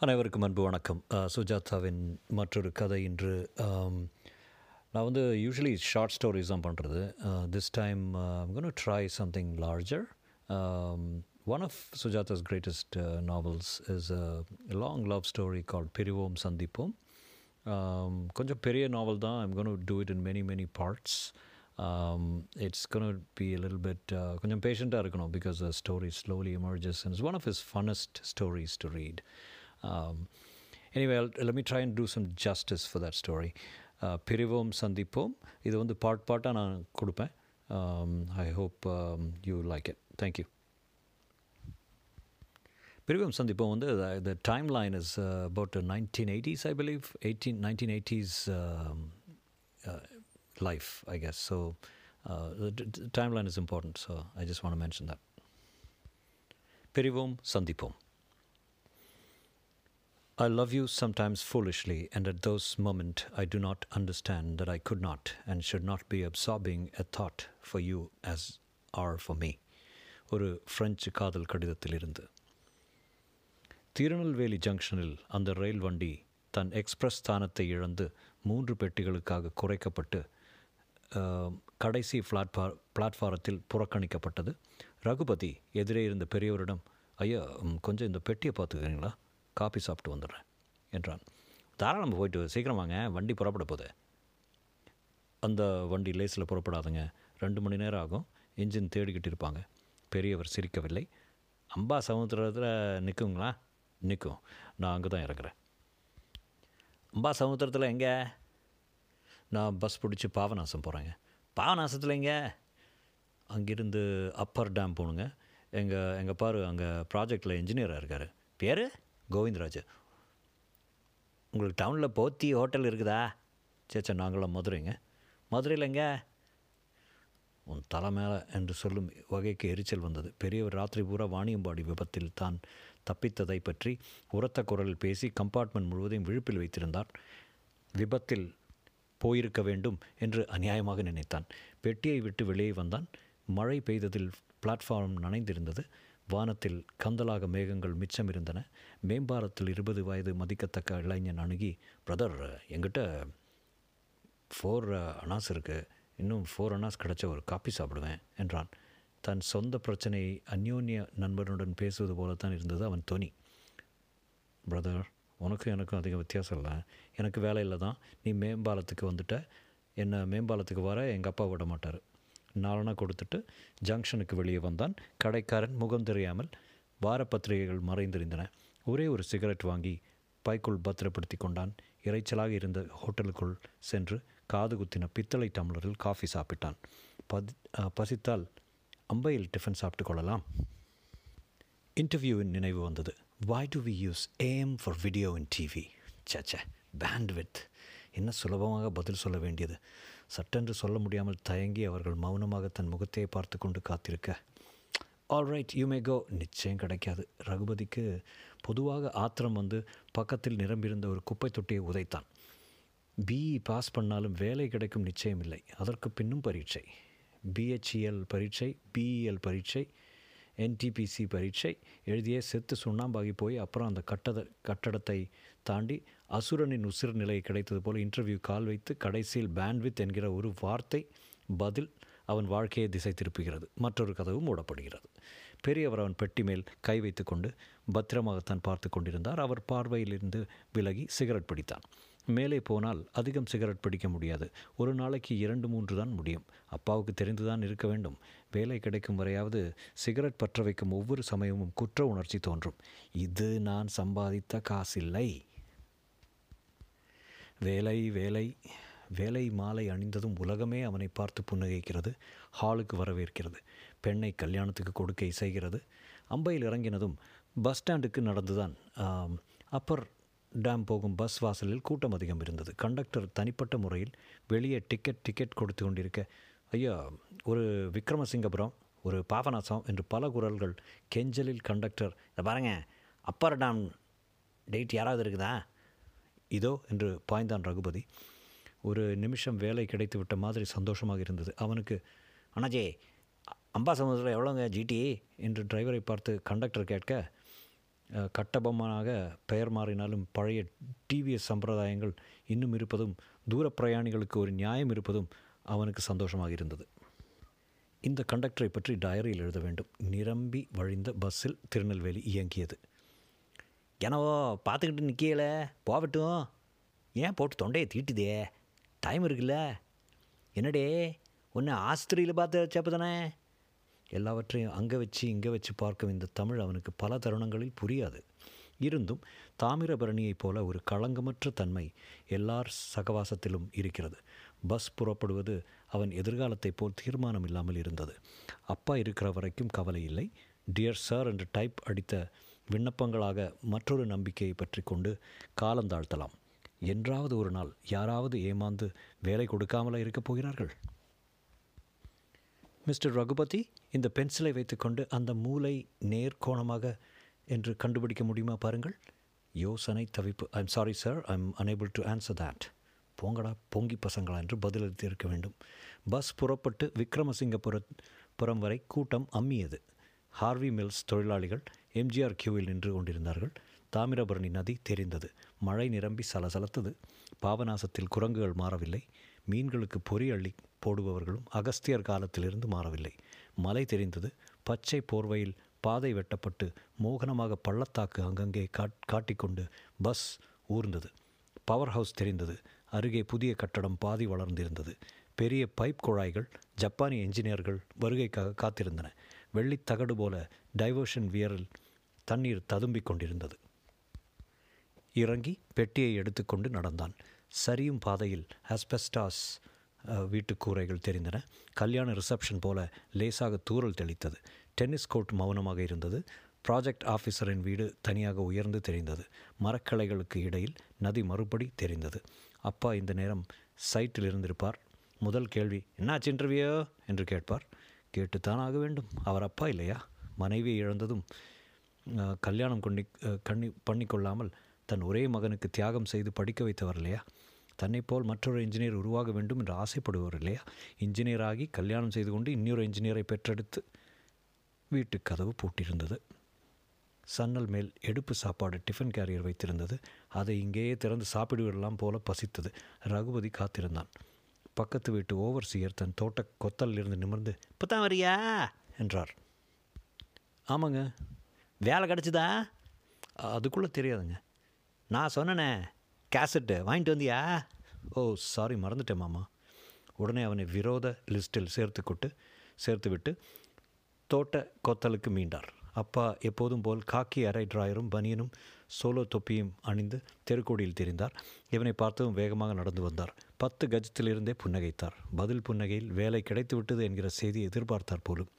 அனைவருக்கும் அன்பு வணக்கம். சுஜாதாவின் மற்றொரு கதை இன்று நான் வந்து யூஸ்வலி ஷார்ட் ஸ்டோரிஸ் தான் பண்ணுறது this time try something larger one of Sujatha's greatest novels is a long love story called Pirivom Santhippom கொஞ்சம் பெரிய நாவல் தான். I'm gonna do it in many many parts it's gonna be lil little கொஞ்சம் பேஷண்ட்டாக இருக்கணும் because the story slowly emerges and one of his funnest stories to read um, anyway I'll, let me try and do some justice for that story. Uh, Pirivom Santhippom இது வந்து part பார்ட்டாக நான் கொடுப்பேன். I hope you like it thank you Pirivom Santhippom வந்து the timeline is about nineteen eighties I believe eighteen nineteen eighties life I guess so timeline is important so I just want mention that Pirivom Santhippom I love you sometimes foolishly, and at those moments I do not understand that I could not and should not be absorbing a thought for you as are for me. ஒரு French காதல் கடிதத்திலிருந்து. திருநெல்வேலி ஜங்ஷனில் அந்த ரயில் வண்டி தன் express ஸ்தானத்தை இழந்து மூன்று பெட்டிகளுக்காக குறைக்கப்பட்டு கடைசி பிளாட்ஃபார் பிளாட்ஃபாரத்தில் புறக்கணிக்கப்பட்டது. ரகுபதி எதிரே இருந்த பெரியவரிடம் ஐயா கொஞ்சம் இந்த பெட்டியை பார்த்துக்கிறீங்களா? காபி சாப்பிட்டு வந்துடுறேன் என்றான். தாராளம் போயிட்டு சீக்கிரம் வாங்க வண்டி புறப்பட போகுது. அந்த வண்டி லேஸில் புறப்படாதுங்க. ரெண்டு மணி நேரம் ஆகும். இன்ஜின் தேடிக்கிட்டு இருப்பாங்க. பெரியவர் சிரிக்கவில்லை. அம்பா சமுத்திரத்தில் நிற்குங்களா நிற்கும் நான் அங்கே தான் இறங்குறேன். அம்பா சமுத்திரத்தில் எங்கே? நான் பஸ் பிடிச்சி பாவநாசம் போகிறேங்க பாவநாசத்தில் எங்கே? அங்கேருந்து அப்பர் டேம் போகணுங்க எங்கள் எங்கள் பாரு அங்கே ப்ராஜெக்டில் இன்ஜினியராக இருக்கார். பேர்? கோவிந்தராஜ். உங்களுக்கு டவுனில் போத்தி ஹோட்டல் இருக்குதா? சேச்சா நாங்களாம் மதுரைங்க. மதுரையில் எங்கே? உன் தலை மேலே என்று சொல்லும் வகைக்கு எரிச்சல் வந்தது. பெரியவர் ராத்திரி பூரா வாணியம்பாடி விபத்தில் தான் தப்பித்ததை பற்றி உரத்த குரலில் பேசி கம்பார்ட்மெண்ட் முழுவதையும் விழுப்பில் வைத்திருந்தார். விபத்தில் போயிருக்க வேண்டும் என்று அநியாயமாக நினைத்தான். பெட்டியை விட்டு வெளியே வந்தான். மழை பெய்ததில் பிளாட்ஃபார்ம் நனைந்திருந்தது. வானத்தில் கந்தலாக மேகங்கள் மிச்சம் இருந்தன மேம்பாலத்தில் இருபது வயது மதிக்கத்தக்க இளைஞன் அணுகி பிரதர் எங்கிட்ட ஃபோர் அனாஸ் இருக்குது இன்னும் ஃபோர் அனாஸ் கிடச்ச ஒரு காப்பி சாப்பிடுவேன் என்றான். தன் சொந்த பிரச்சனையை அந்யோன்ய நண்பனுடன் பேசுவது போலத்தான் இருந்தது அவன் தொனி. பிரதர் உனக்கும் எனக்கும் அதிக வித்தியாசம் இல்லை. எனக்கு வேலை இல்லை தான் நீ மேம்பாலத்துக்கு வந்துட்ட. என்னை மேம்பாலத்துக்கு வர எங்கள் அப்பா விட மாட்டார். நாலனா கொடுத்துட்டு ஜங்ஷனுக்கு வெளியே வந்தான். கடைக்காரன் முகம் தெரியாமல் வாரப்பத்திரிகைகள் மறைந்திருந்தன. ஒரே ஒரு சிகரெட் வாங்கி பைக்குள் பத்திரப்படுத்தி கொண்டான். இறைச்சலாக இருந்த ஹோட்டலுக்குள் சென்று காது குத்தின பித்தளை டம்ளரில் காஃபி சாப்பிட்டான். பதி பசித்தால் அம்பையில் டிஃபன் சாப்பிட்டு கொள்ளலாம். இன்டர்வியூவின் நினைவு வந்தது. Why do we use AM for video in TV such a bandwidth என்ன சுலபமாக பதில் சொல்ல வேண்டியது? சட்டென்று சொல்ல முடியாமல் தயங்கி அவர்கள் மௌனமாக தன் முகத்தையே பார்த்து கொண்டு காத்திருக்க. All right you may go நிச்சயம் கிடைக்காது. ரகுபதிக்கு பொதுவாக ஆத்திரம் வந்து பக்கத்தில் நிரம்பியிருந்த ஒரு குப்பை தொட்டியை உதைத்தான். பிஇ பாஸ் பண்ணாலும் வேலை கிடைக்கும் நிச்சயம் இல்லை. அதற்கு பின்னும் பரீட்சை. பிஹெச்இஎல் பரீட்சை பிஇஎல் பரீட்சை என்டிபிசி பரீட்சை எழுதியே செத்து சுண்ணாம்பாகி போய் அப்புறம் அந்த கட்டத கட்டடத்தை தாண்டி அசுரனின் உசிர் நிலை கிடைத்தது போல் இன்டர்வியூ கால் வைத்து கடைசியில் பேண்ட்வித் என்கிற ஒரு வார்த்தை பதில் அவன் வாழ்க்கையை திசை திருப்புகிறது. மற்றொரு கதவு மூடப்படுகிறது. பெரியவர் அவன் பெட்டி மேல் கை வைத்துக்கொண்டு பத்திரமாகத்தான் பார்த்து கொண்டிருந்தார். அவர் பார்வையிலிருந்து விலகி சிகரெட் பிடித்தான். மேலே போனால் அதிகம் சிகரெட் பிடிக்க முடியாது. ஒரு நாளைக்கு இரண்டு மூன்று தான் முடியும். அப்பாவுக்கு தெரிந்துதான் இருக்க வேண்டும். வேலை கிடைக்கும் வரையாவது சிகரெட் பற்ற வைக்கும் ஒவ்வொரு சமயமும் குற்ற உணர்ச்சி தோன்றும். இது நான் சம்பாதித்த காசில்லை. வேலை வேலை வேலை மாலை அணிந்ததும் உலகமே அவனை பார்த்து புன்னகைக்கிறது ஹாலுக்கு வரவேற்கிறது. பெண்ணை கல்யாணத்துக்கு கொடுக்க இசைகிறது. அம்பையில் இறங்கினதும் பஸ் ஸ்டாண்டுக்கு நடந்துதான் அப்பர் டேம் போகும் பஸ் வாசலில் கூட்டம் அதிகம் இருந்தது. கண்டக்டர் தனிப்பட்ட முறையில் வெளியே டிக்கெட் டிக்கெட் கொடுத்து கொண்டிருக்க ஐயா ஒரு விக்ரமசிங்கபுரம் ஒரு பாபநாசம் என்று பல குரல்கள் கெஞ்சலில் கண்டக்டர் "இதை பாருங்க அப்பர் டேம் டேட் யாராவது இருக்குதா? இதோ என்று பாய்ந்தான் ரகுபதி. ஒரு நிமிஷம் வேலை கிடைத்து விட்ட மாதிரி சந்தோஷமாக இருந்தது. அவனுக்கு அண்ணாஜே அம்பா சமுதிரம் எவ்வளோங்க ஜிடி என்று டிரைவரை பார்த்து கண்டக்டர் கேட்க கட்டபொம்மனாக பெயர் மாறினாலும் பழைய டிவிஎஸ் சம்பிரதாயங்கள் இன்னும் இருப்பதும் தூர பிரயாணிகளுக்கு ஒரு நியாயம் இருப்பதும் அவனுக்கு சந்தோஷமாக இருந்தது. இந்த கண்டக்டரை பற்றி டயரியில் எழுத வேண்டும். நிரம்பி வழிந்த பஸ்ஸில் திருநெல்வேலி இயங்கியது. எனவோ பார்த்துக்கிட்டு நிற்கல போகட்டும். ஏன் போட்டு தொண்டையை தீட்டுதே? டைம் இருக்குல்ல. என்னடே ஒன்று ஆஸ்திரியில் பார்த்து வச்சப்ப தானே? எல்லாவற்றையும் அங்கே வச்சு இங்கே வச்சு பார்க்கும் இந்த தமிழ் அவனுக்கு பல தருணங்களில் புரியாது. இருந்தும் தாமிரபரணியைப் போல ஒரு களங்கமற்ற தன்மை எல்லார் சகவாசத்திலும் இருக்கிறது. பஸ் புறப்படுவது அவன் எதிர்காலத்தைப் போல் தீர்மானம் இல்லாமல் இருந்தது. அப்பா இருக்கிற வரைக்கும் கவலை இல்லை. டியர் சார் என்று டைப் அடித்த விண்ணப்பங்களாக மற்றொரு நம்பிக்கையை பற்றி கொண்டு காலந்தாழ்த்தலாம் என்றாவது ஒரு நாள் யாராவது ஏமாந்து வேலை கொடுக்காமலா இருக்கப் போகிறார்கள்? மிஸ்டர் ரகுபதி இந்த பென்சிலை வைத்துக்கொண்டு அந்த மூலை நேர்கோணமாக என்று கண்டுபிடிக்க முடியுமா பாருங்கள். யோசனை தவிப்பு. I'm sorry sir I'm unable to answer that போங்கடா பொங்கி பசங்களா என்று பதிலளித்து இருக்க வேண்டும். பஸ் புறப்பட்டு விக்ரமசிங்கபுர புறம் வரை கூட்டம் அம்மியது. ஹார்வி மில்ஸ் தொழிலாளிகள் எம்ஜிஆர் கியூவில் நின்று கொண்டிருந்தார்கள். தாமிரபரணி நதி தெரிந்தது. மழை நிரம்பி சலசலத்தது. பாபநாசத்தில் குரங்குகள் மாறவில்லை. மீன்களுக்கு பொறி அள்ளி போடுபவர்களும் அகஸ்தியர் காலத்திலிருந்து மாறவில்லை. மலை தெரிந்தது. பச்சை போர்வையில் பாதை வெட்டப்பட்டு மோகனமாக பள்ளத்தாக்கு அங்கங்கே காட் காட்டிக்கொண்டு பஸ் ஊர்ந்தது. பவர் ஹவுஸ் தெரிந்தது. அருகே புதிய கட்டடம் பாதி வளர்ந்திருந்தது. பெரிய பைப் குழாய்கள் ஜப்பானிய என்ஜினியர்கள் வருகைக்காக காத்திருந்தன. வெள்ளித் தகடு போல டைவர்ஷன் வியரில் தண்ணீர் ததும்பிக் கொண்டிருந்தது. இறங்கி பெட்டியை எடுத்துக்கொண்டு நடந்தான். சரியும் பாதையில் ஆஸ்பெஸ்டாஸ் அஹ், வீட்டுக் கூரைகள் தெரிந்தன. கல்யாண ரிசப்ஷன் போல லேசாக தூறல் தெளித்தது. டென்னிஸ் கோர்ட் மௌனமாக இருந்தது. ப்ராஜெக்ட் ஆஃபீஸரின் வீடு தனியாக உயர்ந்து தெரிந்தது. மரக்கலைகளுக்கு இடையில் நதி மறுபடி தெரிந்தது. அப்பா இந்த நேரம் சைட்டில் இருந்திருப்பார். முதல் கேள்வி என்னாச்சு இன்டர்வியூ என்று கேட்பார். கேட்டுத்தான் ஆக வேண்டும். அவர் அப்பா இல்லையா? மனைவியை இழந்ததும் கல்யாணம் கொண்டு கண்ணி பண்ணிக்கொள்ளாமல் தன் ஒரே மகனுக்கு தியாகம் செய்து படிக்க வைத்தவர் இல்லையா? தன்னைப்போல் மற்றொரு இன்ஜினியர் உருவாக வேண்டும் என்று ஆசைப்படுவர் இல்லையா? இன்ஜினியராகி கல்யாணம் செய்து கொண்டு இன்னொரு இன்ஜினியரை பெற்றெடுத்து வீட்டு கதவு பூட்டியிருந்தது. சன்னல் மேல் எடுப்பு சாப்பாடு டிஃபன் கேரியர் வைத்திருந்தது. அதை இங்கேயே திறந்து சாப்பிடுவிடலாம் போல பசித்தது. ரகுபதி காத்திருந்தான். பக்கத்து வீட்டு ஓவர்சியர் தன் தோட்ட கொத்தலிருந்து நிமிர்ந்து இப்போ தான் வரியா? என்றார். ஆமாங்க. வேலை கிடச்சிதா? அதுக்குள்ளே தெரியாதுங்க. நான் சொன்னனே கேசட்டு வாங்கிட்டு வந்தியா? ஓ சாரி மறந்துட்டேன் மாமா. உடனே அவனை விரோத லிஸ்டில் சேர்த்துக்கொண்டு சேர்த்துவிட்டு தோட்ட கொத்தலுக்கு மீண்டார். அப்பா எப்போதும் போல் காக்கி அரை டிராயரும் பனியனும் சோலோ தொப்பியும் அணிந்து தெருக்கோடியில் தெரிந்தார். இவனை பார்த்ததும் வேகமாக நடந்து வந்தார். பத்து கஜத்திலிருந்தே புன்னகைத்தார். பதில் புன்னகையில் வேலை கிடைத்து விட்டது என்கிற செய்தி எதிர்பார்த்தார் போலும்.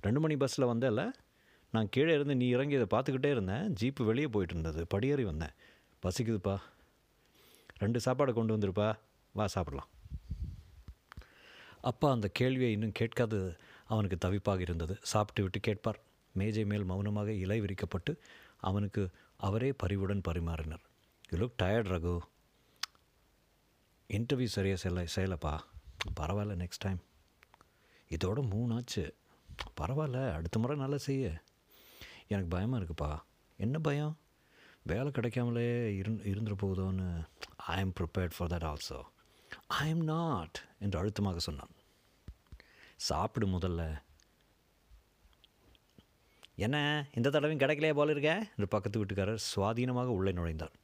ரெண்டு மணி பஸ்ஸில் வந்தேல்ல? நான் கீழே இருந்து நீ இறங்கி இதை பார்த்துக்கிட்டே இருந்தேன். ஜீப்பு வெளியே போயிட்டு இருந்தது படியேறி வந்தேன். பசிக்குதுப்பா. ரெண்டு சாப்பாடு கொண்டு வந்திருப்பா. வா சாப்பிடலாம். அப்பா அந்த கேள்வியை இன்னும் கேட்காது. அவனுக்கு தவிப்பாக இருந்தது. சாப்பிட்டு விட்டு கேட்பார். மேஜை மேல் மௌனமாக இலை விரிக்கப்பட்டு அவனுக்கு அவரே பரிவுடன் பரிமாறினர். You look tired Raghu. Interview சரியாக செய்யலை செய்யலப்பா. பரவாயில்ல நெக்ஸ்ட் டைம் இதோட மூணாச்சு. பரவாயில்ல அடுத்த முறை நல்லா செய்ய. எனக்கு பயமாக இருக்குப்பா. என்ன பயம்? வேலை கிடைக்காமலே இருந் இருந்துட போகுதோன்னு I am prepared for that also I am not என்று அழுத்தமாக சொன்னான். சாப்பிடு முதல்ல. என்ன இந்த தடவையும் கிடைக்கலையே போல இருக்க? என்று பக்கத்து வீட்டுக்காரர் சுவாதீனமாக உள்ளே நுழைந்தார்.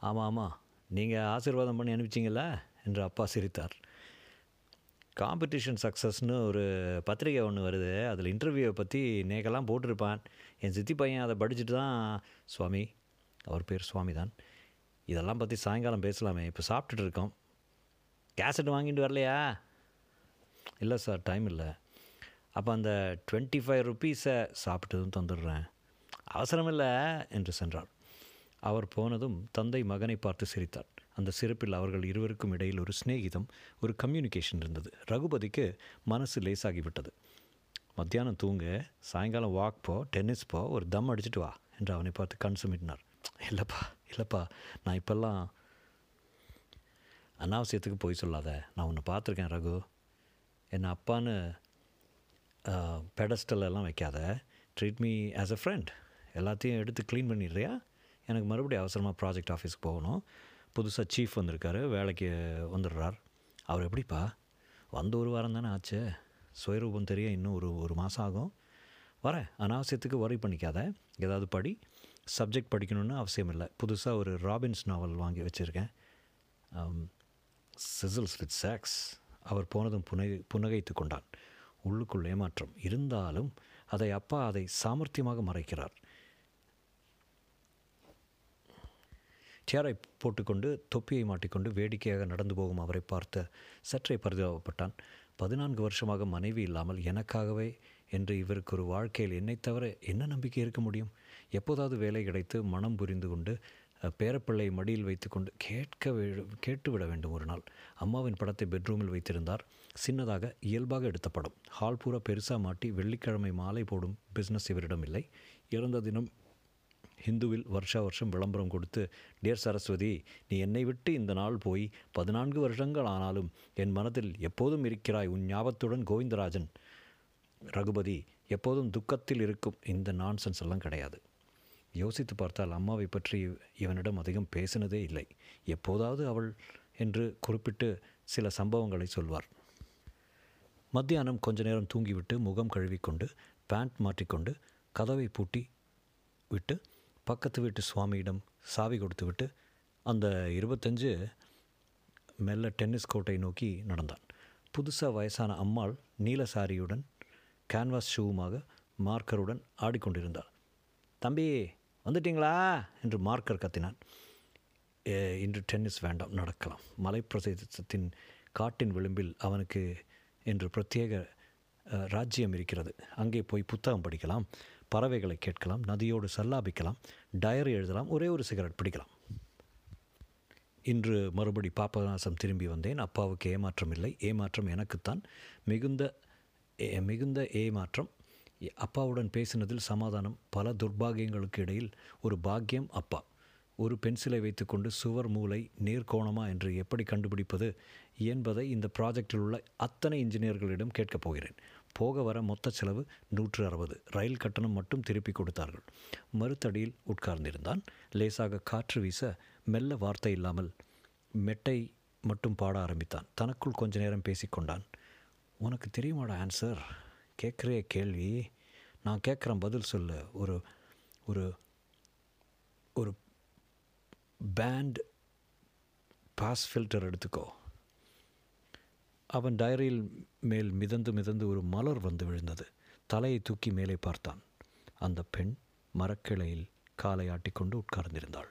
ஆமாம் ஆமாம் நீங்கள் ஆசீர்வாதம் பண்ணி அனுப்பிச்சிங்களா என்று அப்பா சிரித்தார். காம்படிஷன் சக்ஸஸ்னு ஒரு பத்திரிகை ஒன்று வருது. அதில் இன்டர்வியூவை பற்றி நேக்கெல்லாம் போட்டிருப்பான். என் சித்தி பையன் அதை படிச்சுட்டு தான் சுவாமி அவர் பேர் சுவாமி தான். இதெல்லாம் பற்றி சாயங்காலம் பேசலாமே. இப்போ சாப்பிட்டுட்டு இருக்கோம். கேசட் வாங்கிட்டு வரலையா? இல்லை சார் டைம் இல்லை. அப்போ அந்த டுவெண்ட்டி ஃபைவ் ருப்பீஸை சாப்பிட்டதும் தந்துடுறேன். அவசரம் இல்லை என்று சென்றார் அவர் போனதும் தந்தை மகனை பார்த்து சிரித்தார். அந்த சிறப்பில் அவர்கள் இருவருக்கும் இடையில் ஒரு சிநேகிதம் ஒரு கம்யூனிகேஷன் இருந்தது. ரகுபதிக்கு மனசு லேசாகிவிட்டது. மத்தியானம் தூங்க சாயங்காலம் வாக் போ டென்னிஸ் போ ஒரு தம் அடிச்சுட்டு வா என்று அவனை பார்த்து கண் சுமிட்டினார். இல்லைப்பா இல்லைப்பா நான் இப்போல்லாம் அனாவசியத்துக்கு போய் சொல்லாத. நான் உன்னை பார்த்துருக்கேன் ரகு. என்னை அப்பான்னு பெடஸ்டலெல்லாம் வைக்காத. Treat me as a friend எல்லாத்தையும் எடுத்து க்ளீன் பண்ணிடுறியா? எனக்கு மறுபடியும் அவசரமாக ப்ராஜெக்ட் ஆஃபீஸ்க்கு போகணும். புதுசாக சீஃப் வந்திருக்காரு வேலைக்கு வந்துடுறார். அவர் எப்படிப்பா? வந்து ஒரு வாரம் தானே ஆச்சு. சுயரூபம் தெரிய இன்னும் ஒரு ஒரு மாதம் ஆகும். வரேன். அனாவசியத்துக்கு ஒரி பண்ணிக்காத. ஏதாவது படி. சப்ஜெக்ட் படிக்கணும்னு அவசியம் இல்லை. புதுசாக ஒரு ராபின்ஸ் நாவல் வாங்கி வச்சுருக்கேன். சிசில்ஸ் வித் சாக்ஸ் அவர் போனதும் புனகை புன்னகைத்து கொண்டான். உள்ளுக்குள் ஏமாற்றம். இருந்தாலும் அதை அப்பா அதை சாமர்த்தியமாக மறைக்கிறார். சேரை போட்டுக்கொண்டு தொப்பியை மாட்டிக்கொண்டு வேடிக்கையாக நடந்து போகும் அவரை பார்த்த சற்றே பரிதாபப்பட்டான். பதினான்கு வருஷமாக மனைவி இல்லாமல் எனக்காகவே என்று இவருக்கு ஒரு வாழ்க்கையில் என்னை தவிர என்ன நம்பிக்கை இருக்க முடியும்? எப்போதாவது வேலை கிடைத்து மனம் புரிந்து கொண்டு பேரப்பிள்ளையை பேரப்பிள்ளை மடியில் வைத்துக்கொண்டு கேட்க வே- கேட்டுவிட வேண்டும் ஒரு நாள். அம்மாவின் படத்தை பெட்ரூமில் வைத்திருந்தார். சின்னதாக இயல்பாக எடுத்த படம். ஹால் பூரா பெருசாக மாட்டி வெள்ளிக்கிழமை மாலை போடும் பிஸ்னஸ் இவரிடம் இல்லை. இறந்த தினம் ஹிந்துவில் வருஷா வருஷம் விளம்பரம் கொடுத்து டியர் சரஸ்வதி நீ என்னை விட்டு இந்த நாள் போய் பதினான்கு வருஷங்கள் ஆனாலும் என் மனதில் எப்போதும் இருக்கிறாய் உன் ஞாபகத்துடன் கோவிந்தராஜன். ரகுபதி எப்போதும் துக்கத்தில் இருக்கும் இந்த நான்சன்ஸ் எல்லாம் கிடையாது. யோசித்து பார்த்தால் அம்மாவை பற்றி இவனிடம் அதிகம் பேசினதே இல்லை. எப்போதாவது அவள் என்று குறிப்பிட்டு சில சம்பவங்களை சொல்வார். மத்தியானம் கொஞ்ச நேரம் தூங்கிவிட்டு முகம் கழுவிக்கொண்டு பேண்ட் மாற்றிக்கொண்டு கதவை பூட்டி விட்டு பக்கத்து வீட்டு சுவாமியிடம் சாவி கொடுத்துவிட்டு அந்த இருபத்தஞ்சு மெல்ல டென்னிஸ் கோர்ட்டை நோக்கி நடந்தான். புதுசாக வயசான அம்மாள் நீல சாரியுடன் கேன்வாஸ் ஷூவுமாக மார்க்கருடன் ஆடிக்கொண்டிருந்தாள். தம்பி வந்துட்டீங்களா? என்று மார்க்கர் கத்தினான். இன்று டென்னிஸ் வேண்டாம் நடக்கலாம். மலைப்பிரதேசத்தின் காட்டின் விளிம்பில் அவனுக்கு என்று பிரத்யேக ராஜ்யம் இருக்கிறது. அங்கே போய் புத்தகம் படிக்கலாம். பறவைகளை கேட்கலாம் நதியோடு சல்லாபிக்கலாம் டயரி எழுதலாம் ஒரே ஒரு சிகரெட் பிடிக்கலாம். இன்று மறுபடி பாபநாசம் திரும்பி வந்தேன். அப்பாவுக்கு ஏமாற்றம் இல்லை. ஏமாற்றம் எனக்குத்தான் மிகுந்த ஏ- மிகுந்த ஏமாற்றம். அப்பாவுடன் பேசினதில் சமாதானம். பல துர்பாகியங்களுக்கு இடையில் ஒரு பாக்கியம் அப்பா. ஒரு பென்சிலை வைத்துக்கொண்டு சுவர் மூலை நேர்கோணமா என்று எப்படி கண்டுபிடிப்பது என்பதை இந்த ப்ராஜெக்டில் உள்ள அத்தனை இன்ஜினியர்களிடம் கேட்கப் போகிறேன். போக வர மொத்த செலவு நூற்று அறுபது. ரயில் கட்டணம் மட்டும் திருப்பி கொடுத்தார்கள். மறுத்தடியில் உட்கார்ந்திருந்தான். லேசாக காற்று வீச மெல்ல வார்த்தை இல்லாமல் மெட்டை மட்டும் பாட ஆரம்பித்தான். தனக்குள் கொஞ்ச நேரம் பேசிக்கொண்டான் உனக்கு தெரியுமாடா ஆன்சர்? கேட்குறே கேள்வி. நான் கேட்குறேன் பதில் சொல்லு. ஒரு ஒரு ஒரு பேண்ட் பாஸ் ஃபில்டர் எடுத்துக்கோ. அவன் டைரியில் மேல் மிதந்து மிதந்து ஒரு மலர் வந்து விழுந்தது. தலையை தூக்கி மேலே பார்த்தான். அந்த பெண் மரக்கிளையில் காலை ஆட்டிக்கொண்டு உட்கார்ந்திருந்தாள்.